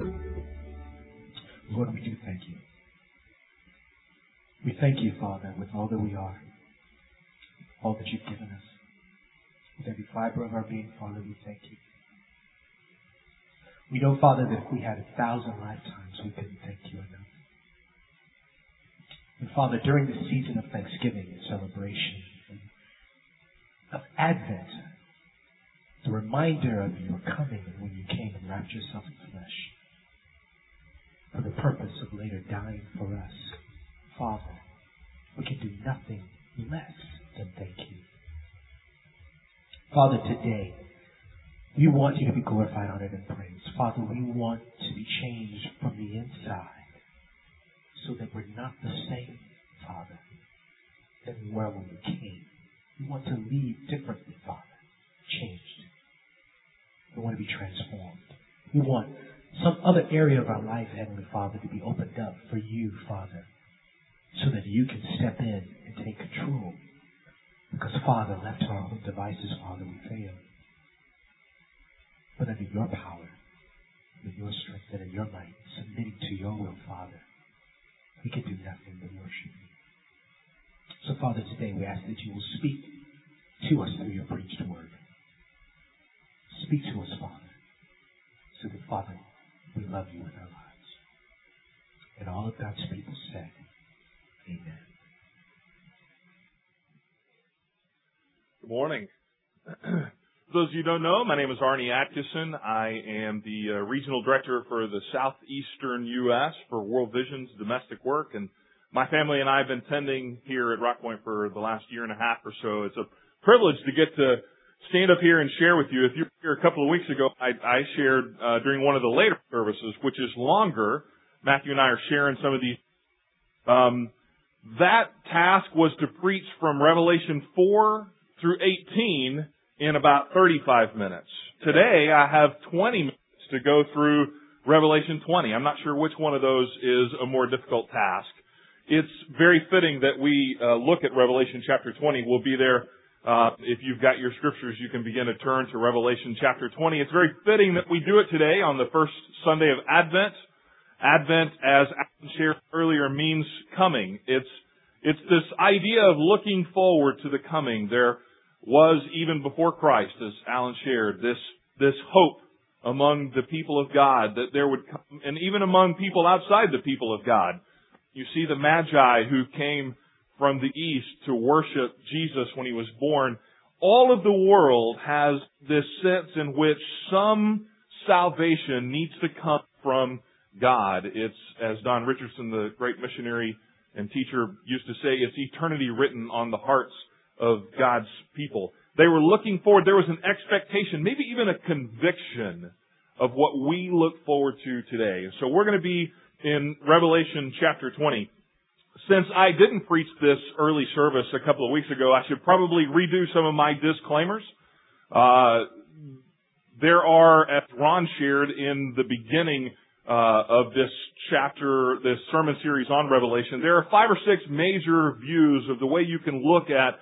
Lord, we do thank you. We thank you, Father, with all that we are, all that you've given us. With every fiber of our being, Father, we thank you. We know, Father, that if we had a thousand lifetimes, we couldn't thank you enough. And Father, during this season of thanksgiving and celebration, of Advent, the reminder of your coming and when you came and wrapped yourself in flesh, for the purpose of later dying for us, Father, we can do nothing less than thank you. Father, today, we want you to be glorified, honored, and praised. Father, we want to be changed from the inside so that we're not the same, Father, than we were when we came. We want to leave differently, Father, changed. We want to be transformed. We want some other area of our life, Heavenly Father, to be opened up for you, Father, so that you can step in and take control. Because, Father, left to our own devices, Father, we fail. But under your power, with your strength and in your might, submitting to your will, Father, we can do nothing but worship you. So, Father, today we ask that you will speak to us through your preached word. Speak to us, Father, so that, Father, we love you with our lives. And all of God's people said, Amen. Good morning. For those of you who don't know, my name is Arnie Atkinson. I am the uh, regional director for the southeastern U.S. for World Vision's domestic work, and my family and I have been tending here at Rock Point for the last year and a half or so. It's a privilege to get to stand up here and share with you. If you were here a couple of weeks ago, I, I shared uh, during one of the later services, which is longer. Matthew and I are sharing some of these. Um, that task was to preach from Revelation 4 through 18 in about 35 minutes. Today, I have 20 minutes to go through Revelation 20. I'm not sure which one of those is a more difficult task. It's very fitting that we uh, look at Revelation chapter 20. We'll be there. Uh, if you've got your scriptures, you can begin to turn to Revelation chapter 20. It's very fitting that we do it today on the first Sunday of Advent. Advent, as Alan shared earlier, means coming. It's it's this idea of looking forward to the coming. There was even before Christ, as Alan shared, this, this hope among the people of God that there would come, and even among people outside the people of God. You see the Magi who came from the east to worship Jesus when he was born. All of the world has this sense in which some salvation needs to come from God. It's, as Don Richardson, the great missionary and teacher used to say, it's eternity written on the hearts of God's people. They were looking forward. There was an expectation, maybe even a conviction of what we look forward to today. So we're going to be in Revelation chapter 20. Since I didn't preach this early service a couple of weeks ago, I should probably redo some of my disclaimers. Uh, there are, as Ron shared in the beginning uh, of this chapter, this sermon series on Revelation, there are five or six major views of the way you can look at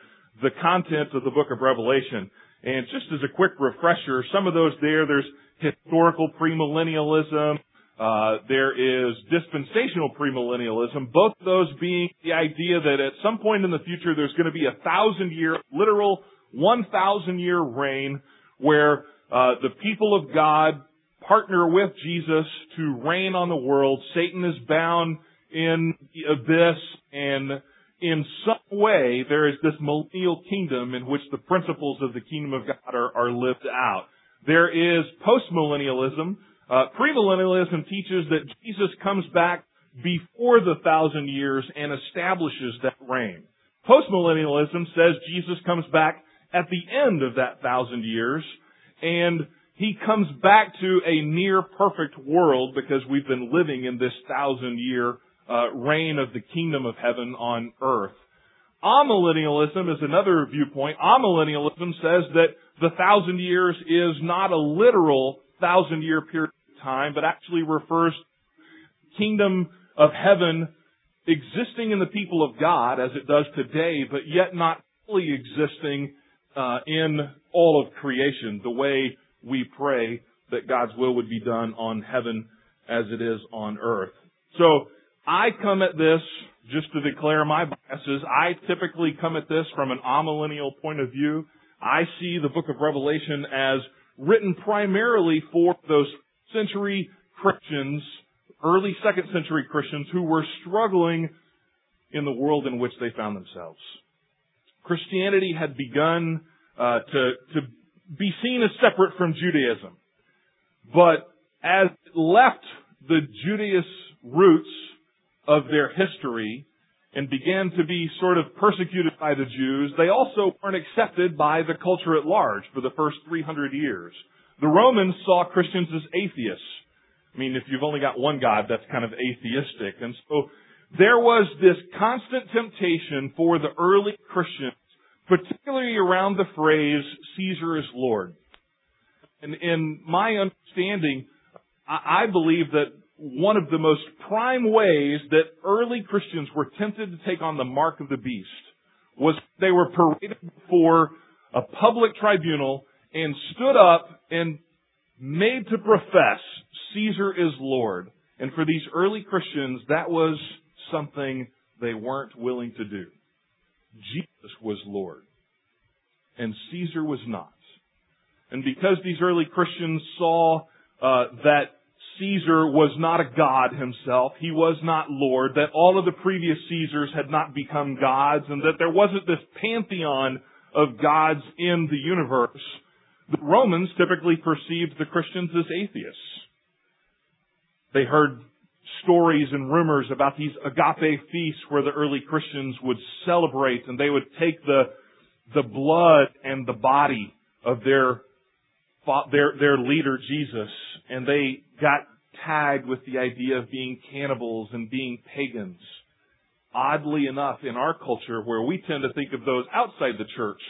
the content of the book of Revelation. And just as a quick refresher, some of those there, there's historical premillennialism, uh, there is dispensational premillennialism, both of those being the idea that at some point in the future there's going to be a thousand year, literal one thousand year reign where uh, the people of God partner with Jesus to reign on the world. Satan is bound in the abyss and in some way there is this millennial kingdom in which the principles of the kingdom of God are, are lived out. There is postmillennialism. Uh, premillennialism teaches that Jesus comes back before the thousand years and establishes that reign. Postmillennialism says Jesus comes back at the end of that thousand years and he comes back to a near perfect world because we've been living in this thousand year uh, reign of the kingdom of heaven on earth. Amillennialism is another viewpoint. Amillennialism says that the thousand years is not a literal thousand year period time, but actually refers kingdom of heaven existing in the people of God as it does today, but yet not fully existing uh, in all of creation, the way we pray that God's will would be done on heaven as it is on earth. So I come at this, just to declare my biases, I typically come at this from an amillennial point of view. I see the book of Revelation as written primarily for those century Christians, early second century Christians who were struggling in the world in which they found themselves. Christianity had begun uh, to to be seen as separate from Judaism, but as it left the Judaist roots of their history and began to be sort of persecuted by the Jews, they also weren't accepted by the culture at large for the first 300 years. The Romans saw Christians as atheists. I mean, if you've only got one God, that's kind of atheistic. And so there was this constant temptation for the early Christians, particularly around the phrase, Caesar is Lord. And in my understanding, I believe that one of the most prime ways that early Christians were tempted to take on the mark of the beast was they were paraded before a public tribunal and stood up and made to profess Caesar is Lord. And for these early Christians, that was something they weren't willing to do. Jesus was Lord, and Caesar was not. And because these early Christians saw uh, that Caesar was not a god himself, he was not Lord, that all of the previous Caesars had not become gods, and that there wasn't this pantheon of gods in the universe, the Romans typically perceived the Christians as atheists. They heard stories and rumors about these agape feasts where the early Christians would celebrate and they would take the, the blood and the body of their, their, their leader Jesus and they got tagged with the idea of being cannibals and being pagans. Oddly enough, in our culture where we tend to think of those outside the church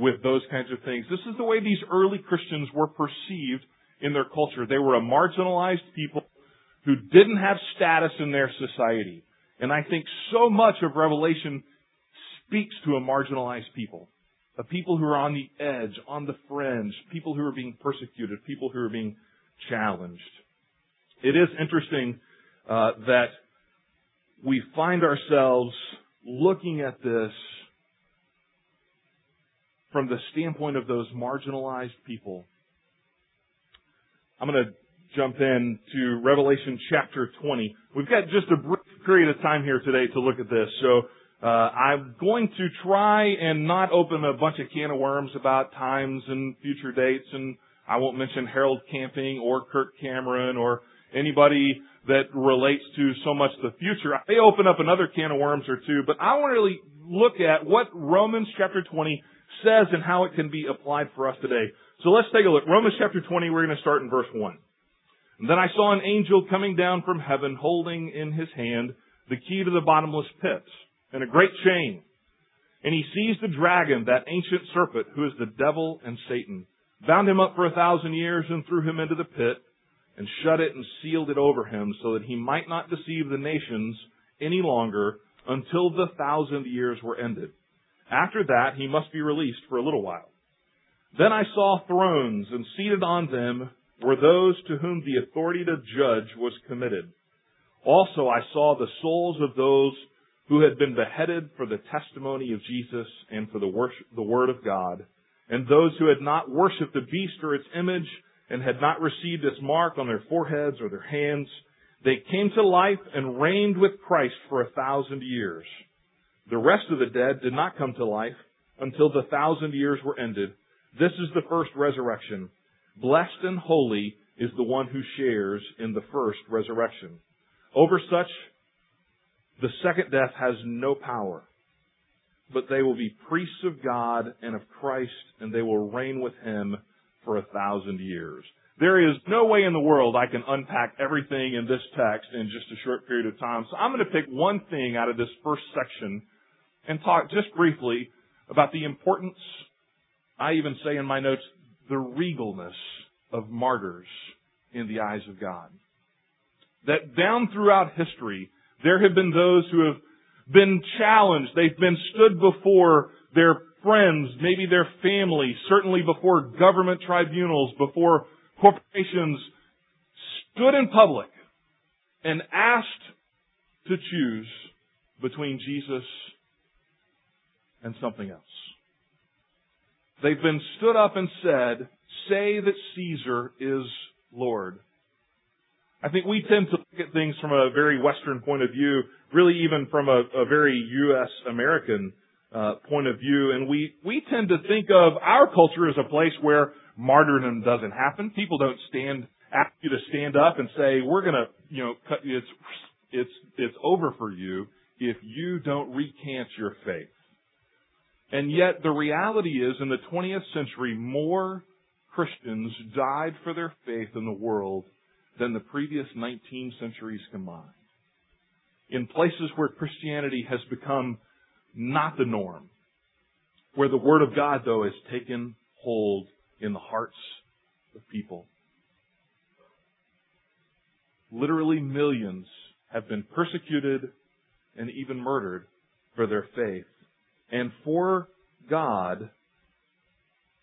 with those kinds of things, this is the way these early Christians were perceived in their culture. They were a marginalized people who didn't have status in their society. And I think so much of Revelation speaks to a marginalized people. A people who are on the edge, on the fringe, people who are being persecuted, people who are being challenged. It is interesting uh, that we find ourselves looking at this from the standpoint of those marginalized people. I'm going to jump in to Revelation chapter 20. We've got just a brief period of time here today to look at this. So uh, I'm going to try and not open a bunch of can of worms about times and future dates, and I won't mention Harold Camping or Kirk Cameron or anybody that relates to so much the future. I may open up another can of worms or two, but I want to really look at what Romans chapter 20 says and how it can be applied for us today. So let's take a look. Romans chapter 20, we're going to start in verse 1. And then I saw an angel coming down from heaven holding in his hand the key to the bottomless pit and a great chain. And he seized the dragon, that ancient serpent, who is the devil and Satan, bound him up for a thousand years and threw him into the pit and shut it and sealed it over him so that he might not deceive the nations any longer until the thousand years were ended. After that, he must be released for a little while. Then I saw thrones and seated on them were those to whom the authority to judge was committed. Also I saw the souls of those who had been beheaded for the testimony of Jesus and for the, worship, the word of God, and those who had not worshipped the beast or its image and had not received its mark on their foreheads or their hands. They came to life and reigned with Christ for a thousand years. The rest of the dead did not come to life until the thousand years were ended. This is the first resurrection. Blessed and holy is the one who shares in the first resurrection. Over such, the second death has no power, but they will be priests of God and of Christ, and they will reign with him for a thousand years. There is no way in the world I can unpack everything in this text in just a short period of time. So I'm going to pick one thing out of this first section and talk just briefly about the importance, I even say in my notes, the regalness of martyrs in the eyes of God. That down throughout history, there have been those who have been challenged. They've been stood before their friends, maybe their family, certainly before government tribunals, before corporations, stood in public and asked to choose between Jesus and something else. They've been stood up and said, say that Caesar is Lord. I think we tend to look at things from a very Western point of view, really even from a, a very U.S. American uh, point of view, and we we tend to think of our culture as a place where martyrdom doesn't happen. People don't stand ask you to stand up and say, "We're to, you know, cut, it's it's it's over for you if you don't recant your faith." And yet, the reality is, in the 20th century, more Christians died for their faith in the world than the previous 19 centuries combined. In places where Christianity has become not the norm, where the Word of God, though, has taken hold in the hearts of people. Literally millions have been persecuted and even murdered for their faith. And for God,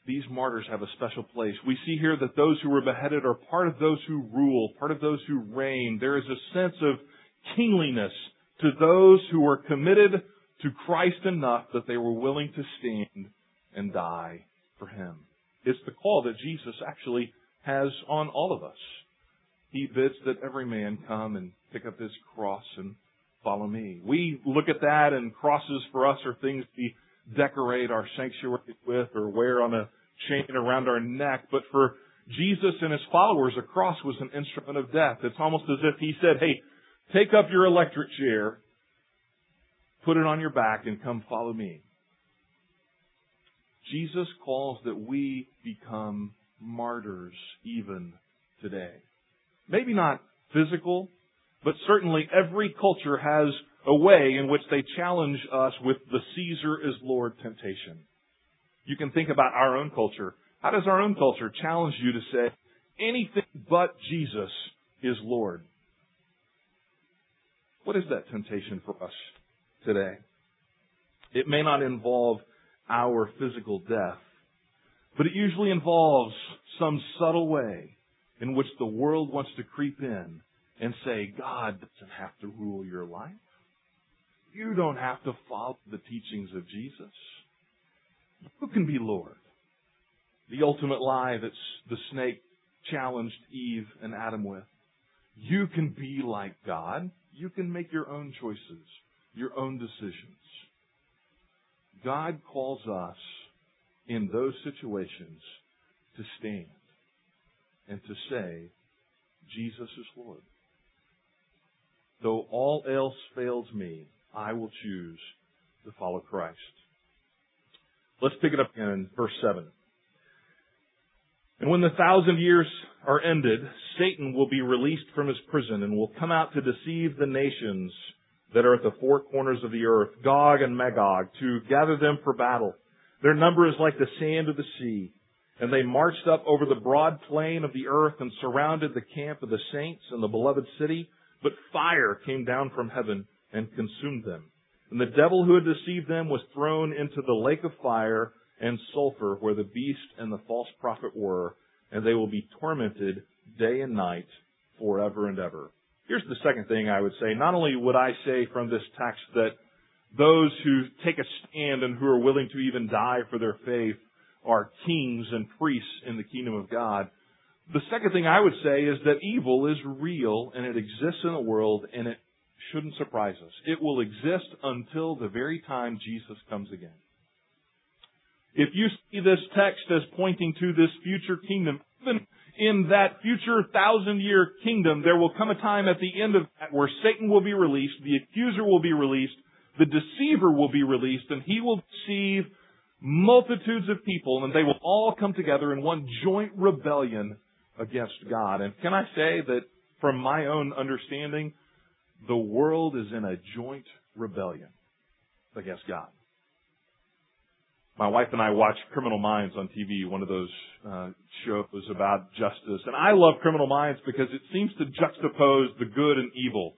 these martyrs have a special place. We see here that those who were beheaded are part of those who rule, part of those who reign. There is a sense of kingliness to those who were committed to Christ enough that they were willing to stand and die for Him. It's the call that Jesus actually has on all of us. He bids that every man come and pick up his cross and follow me. We look at that and crosses for us are things we decorate our sanctuary with or wear on a chain around our neck. But for Jesus and his followers, a cross was an instrument of death. It's almost as if he said, hey, take up your electric chair, put it on your back, and come follow me. Jesus calls that we become martyrs even today. Maybe not physical, but certainly every culture has a way in which they challenge us with the Caesar is Lord temptation. You can think about our own culture. How does our own culture challenge you to say anything but Jesus is Lord? What is that temptation for us today? It may not involve our physical death, but it usually involves some subtle way in which the world wants to creep in and say, God doesn't have to rule your life. You don't have to follow the teachings of Jesus. You can be Lord. The ultimate lie that the snake challenged Eve and Adam with. You can be like God. You can make your own choices, your own decisions. God calls us in those situations to stand and to say, Jesus is Lord. Though all else fails me, I will choose to follow Christ. Let's pick it up in verse 7. And when the thousand years are ended, Satan will be released from his prison and will come out to deceive the nations that are at the four corners of the earth, Gog and Magog, to gather them for battle. Their number is like the sand of the sea. And they marched up over the broad plain of the earth and surrounded the camp of the saints and the beloved city. But fire came down from heaven and consumed them. And the devil who had deceived them was thrown into the lake of fire and sulfur where the beast and the false prophet were, and they will be tormented day and night forever and ever. Here's the second thing I would say. Not only would I say from this text that those who take a stand and who are willing to even die for their faith are kings and priests in the kingdom of God. The second thing I would say is that evil is real and it exists in the world and it shouldn't surprise us. It will exist until the very time Jesus comes again. If you see this text as pointing to this future kingdom, even in that future thousand year kingdom, there will come a time at the end of that where Satan will be released, the accuser will be released, the deceiver will be released, and he will deceive multitudes of people, and they will all come together in one joint rebellion against God. And can I say that from my own understanding, the world is in a joint rebellion against God. My wife and I watch Criminal Minds on TV, one of those uh, shows about justice, and I love Criminal Minds because it seems to juxtapose the good and evil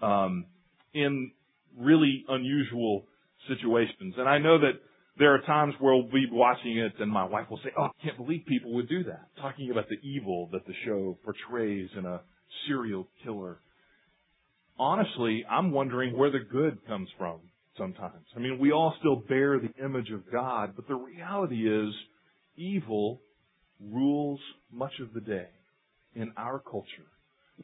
um, in really unusual situations. And I know that there are times where we'll be watching it and my wife will say, Oh, I can't believe people would do that. Talking about the evil that the show portrays in a serial killer. honestly, I'm wondering where the good comes from sometimes. I mean, we all still bear the image of God, but the reality is evil rules much of the day in our culture.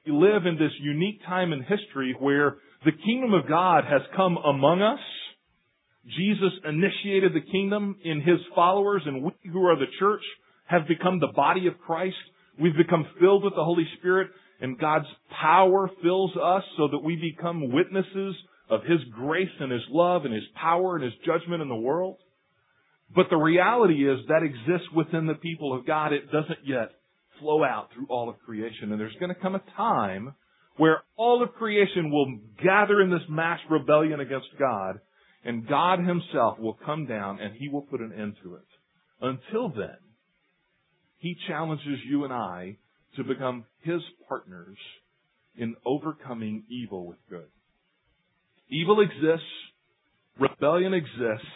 We live in this unique time in history where the kingdom of God has come among us. Jesus initiated the kingdom in his followers, and we who are the church have become the body of Christ. We've become filled with the Holy Spirit, and God's power fills us so that we become witnesses of His grace and His love and His power and His judgment in the world. But the reality is that exists within the people of God. It doesn't yet flow out through all of creation. And there's going to come a time where all of creation will gather in this mass rebellion against God, and God Himself will come down and He will put an end to it. Until then, He challenges you and I to become His partners in overcoming evil with good. Evil exists. Rebellion exists.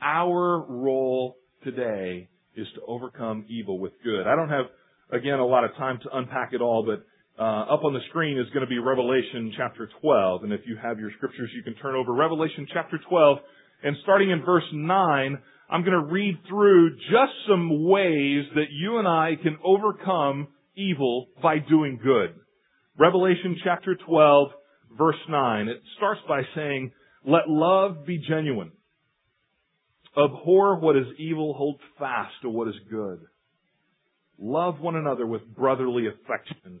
Our role today is to overcome evil with good. I don't have, again, a lot of time to unpack it all, but uh, up on the screen is going to be Revelation chapter 12. And if you have your scriptures, you can turn over Revelation chapter 12. And starting in verse 9, I'm going to read through just some ways that you and I can overcome evil by doing good. Revelation chapter 12, verse 9. It starts by saying, Let love be genuine. Abhor what is evil, hold fast to what is good. Love one another with brotherly affection.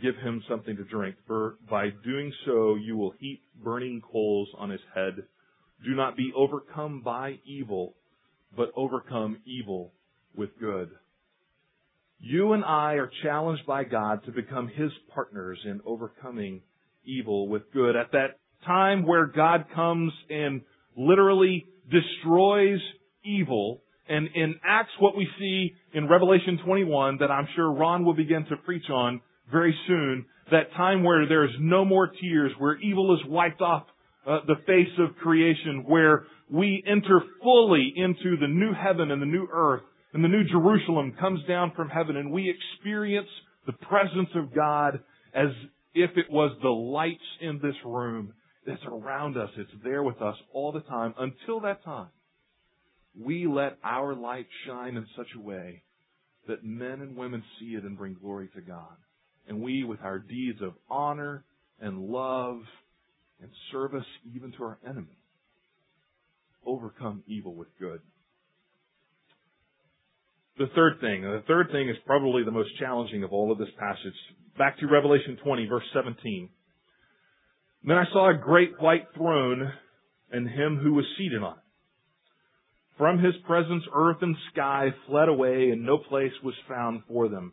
give him something to drink, for by doing so you will heap burning coals on his head. Do not be overcome by evil, but overcome evil with good. You and I are challenged by God to become His partners in overcoming evil with good. At that time where God comes and literally destroys evil and enacts what we see in Revelation 21 that I'm sure Ron will begin to preach on very soon, that time where there is no more tears, where evil is wiped off uh, the face of creation, where we enter fully into the new heaven and the new earth, and the New Jerusalem comes down from heaven and we experience the presence of God as if it was the lights in this room that's around us. It's there with us all the time. Until that time, we let our light shine in such a way that men and women see it and bring glory to God. And we, with our deeds of honor and love and service even to our enemy, overcome evil with good. The third thing, the third thing is probably the most challenging of all of this passage. Back to Revelation 20, verse 17. Then I saw a great white throne and him who was seated on it. From his presence, earth and sky fled away, and no place was found for them.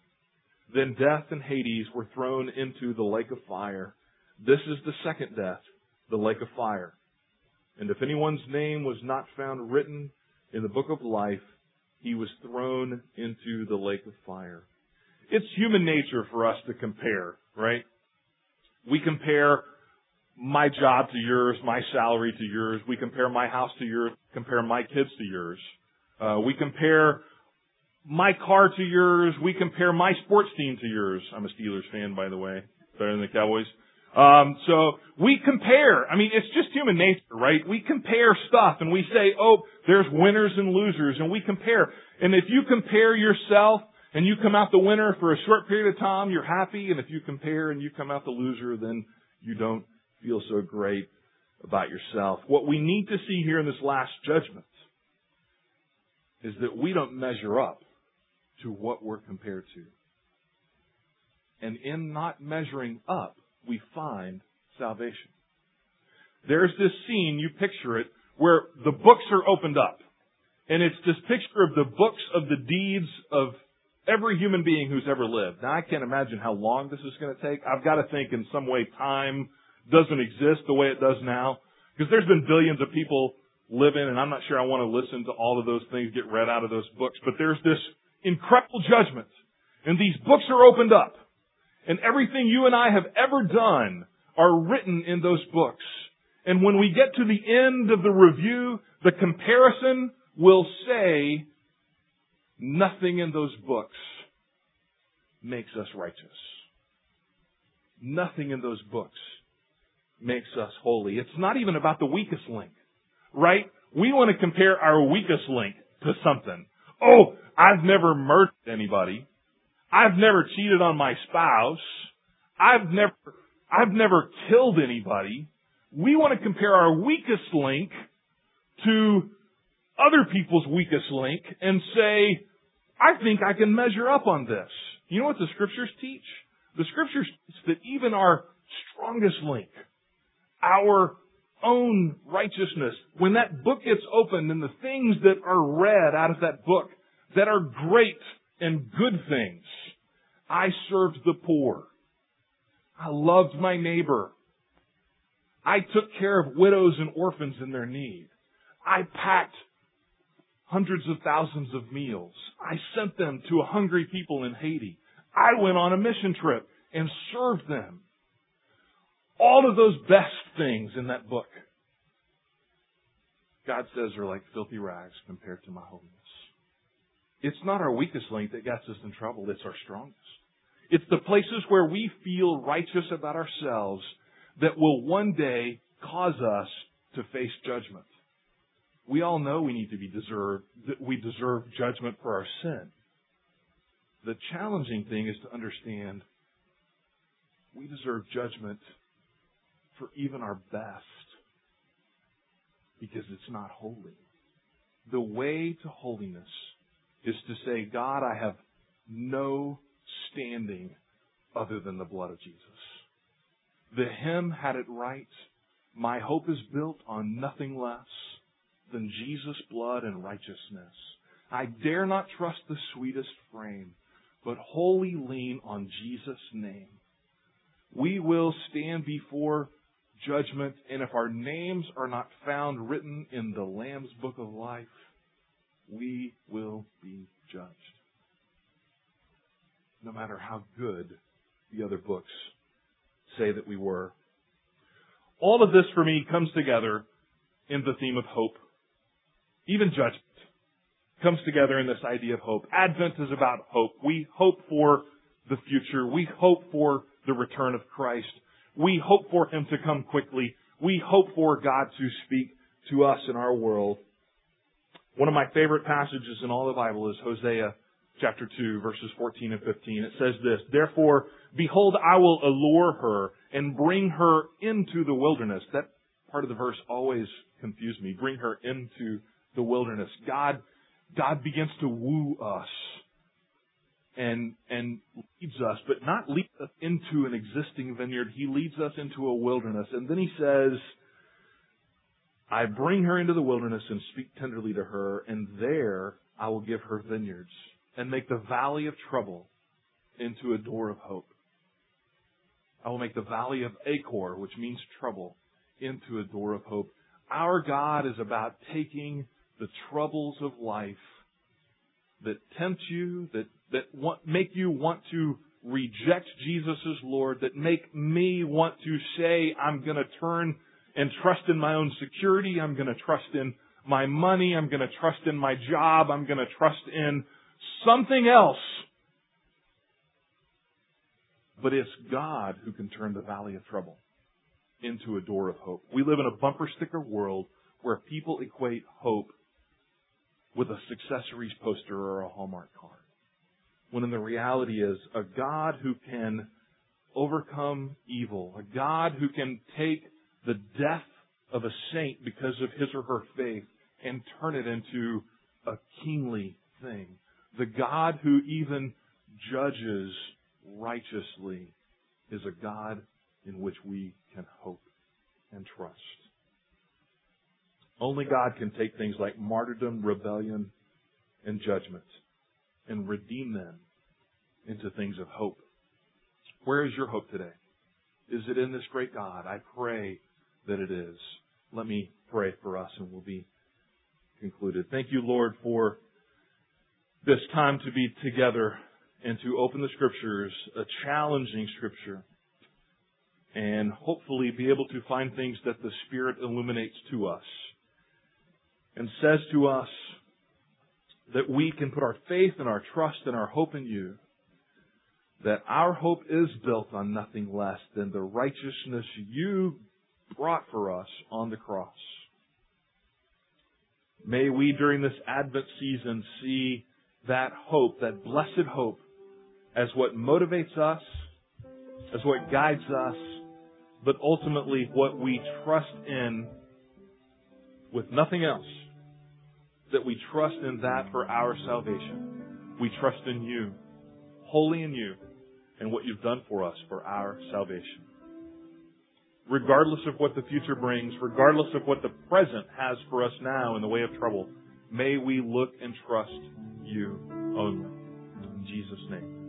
Then death and Hades were thrown into the lake of fire. This is the second death, the lake of fire. And if anyone's name was not found written in the book of life, he was thrown into the lake of fire. It's human nature for us to compare, right? We compare my job to yours, my salary to yours. We compare my house to yours, compare my kids to yours. Uh, we compare my car to yours. We compare my sports team to yours. I'm a Steelers fan, by the way, better than the Cowboys. Um, so we compare. I mean, it's just human nature, right? We compare stuff and we say, oh, there's winners and losers, and we compare. And if you compare yourself and you come out the winner for a short period of time, you're happy. And if you compare and you come out the loser, then you don't feel so great about yourself. What we need to see here in this last judgment is that we don't measure up to what we're compared to. And in not measuring up, we find salvation. There's this scene, you picture it, where the books are opened up. And it's this picture of the books of the deeds of every human being who's ever lived. Now I can't imagine how long this is going to take. I've got to think in some way time doesn't exist the way it does now. Because there's been billions of people living and I'm not sure I want to listen to all of those things get read out of those books. But there's this incredible judgment. And these books are opened up. And everything you and I have ever done are written in those books. And when we get to the end of the review, the comparison will say, nothing in those books makes us righteous. Nothing in those books makes us holy. It's not even about the weakest link, right? We want to compare our weakest link to something. Oh, I've never murdered anybody. I've never cheated on my spouse. I've never, I've never killed anybody. We want to compare our weakest link to other people's weakest link and say, I think I can measure up on this. You know what the scriptures teach? The scriptures teach that even our strongest link, our own righteousness, when that book gets opened and the things that are read out of that book that are great and good things, I served the poor. I loved my neighbor. I took care of widows and orphans in their need. I packed hundreds of thousands of meals. I sent them to hungry people in Haiti. I went on a mission trip and served them. All of those best things in that book, God says are like filthy rags compared to my holiness. It's not our weakest link that gets us in trouble, it's our strongest. It's the places where we feel righteous about ourselves that will one day cause us to face judgment. We all know we need to be deserved, that we deserve judgment for our sin. The challenging thing is to understand we deserve judgment for even our best because it's not holy. The way to holiness is to say, God, I have no standing other than the blood of Jesus. The hymn had it right. My hope is built on nothing less than Jesus' blood and righteousness. I dare not trust the sweetest frame, but wholly lean on Jesus' name. We will stand before judgment, and if our names are not found written in the Lamb's book of life, we will be judged. No matter how good the other books say that we were. All of this for me comes together in the theme of hope. Even judgment comes together in this idea of hope. Advent is about hope. We hope for the future. We hope for the return of Christ. We hope for Him to come quickly. We hope for God to speak to us in our world. One of my favorite passages in all the Bible is Hosea chapter 2 verses 14 and 15. It says this, Therefore, behold, I will allure her and bring her into the wilderness. That part of the verse always confused me. Bring her into the wilderness. God, God begins to woo us and, and leads us, but not leads us into an existing vineyard. He leads us into a wilderness. And then he says, I bring her into the wilderness and speak tenderly to her, and there I will give her vineyards and make the valley of trouble into a door of hope. I will make the valley of Achor, which means trouble, into a door of hope. Our God is about taking the troubles of life that tempt you, that, that make you want to reject Jesus as Lord, that make me want to say, I'm going to turn and trust in my own security. I'm going to trust in my money. I'm going to trust in my job. I'm going to trust in something else. But it's God who can turn the valley of trouble into a door of hope. We live in a bumper sticker world where people equate hope with a successories poster or a Hallmark card. When in the reality is a God who can overcome evil, a God who can take the death of a saint because of his or her faith and turn it into a kingly thing. The God who even judges righteously is a God in which we can hope and trust. Only God can take things like martyrdom, rebellion, and judgment and redeem them into things of hope. Where is your hope today? Is it in this great God? I pray that it is. Let me pray for us and we'll be concluded. Thank you, Lord, for this time to be together and to open the scriptures, a challenging scripture, and hopefully be able to find things that the Spirit illuminates to us and says to us that we can put our faith and our trust and our hope in you, that our hope is built on nothing less than the righteousness you brought for us on the cross. May we during this Advent season see that hope, that blessed hope, as what motivates us, as what guides us, but ultimately what we trust in with nothing else. That we trust in that for our salvation. We trust in you, wholly in you, and what you've done for us for our salvation. Regardless of what the future brings, regardless of what the present has for us now in the way of trouble, may we look and trust you only. In Jesus' name.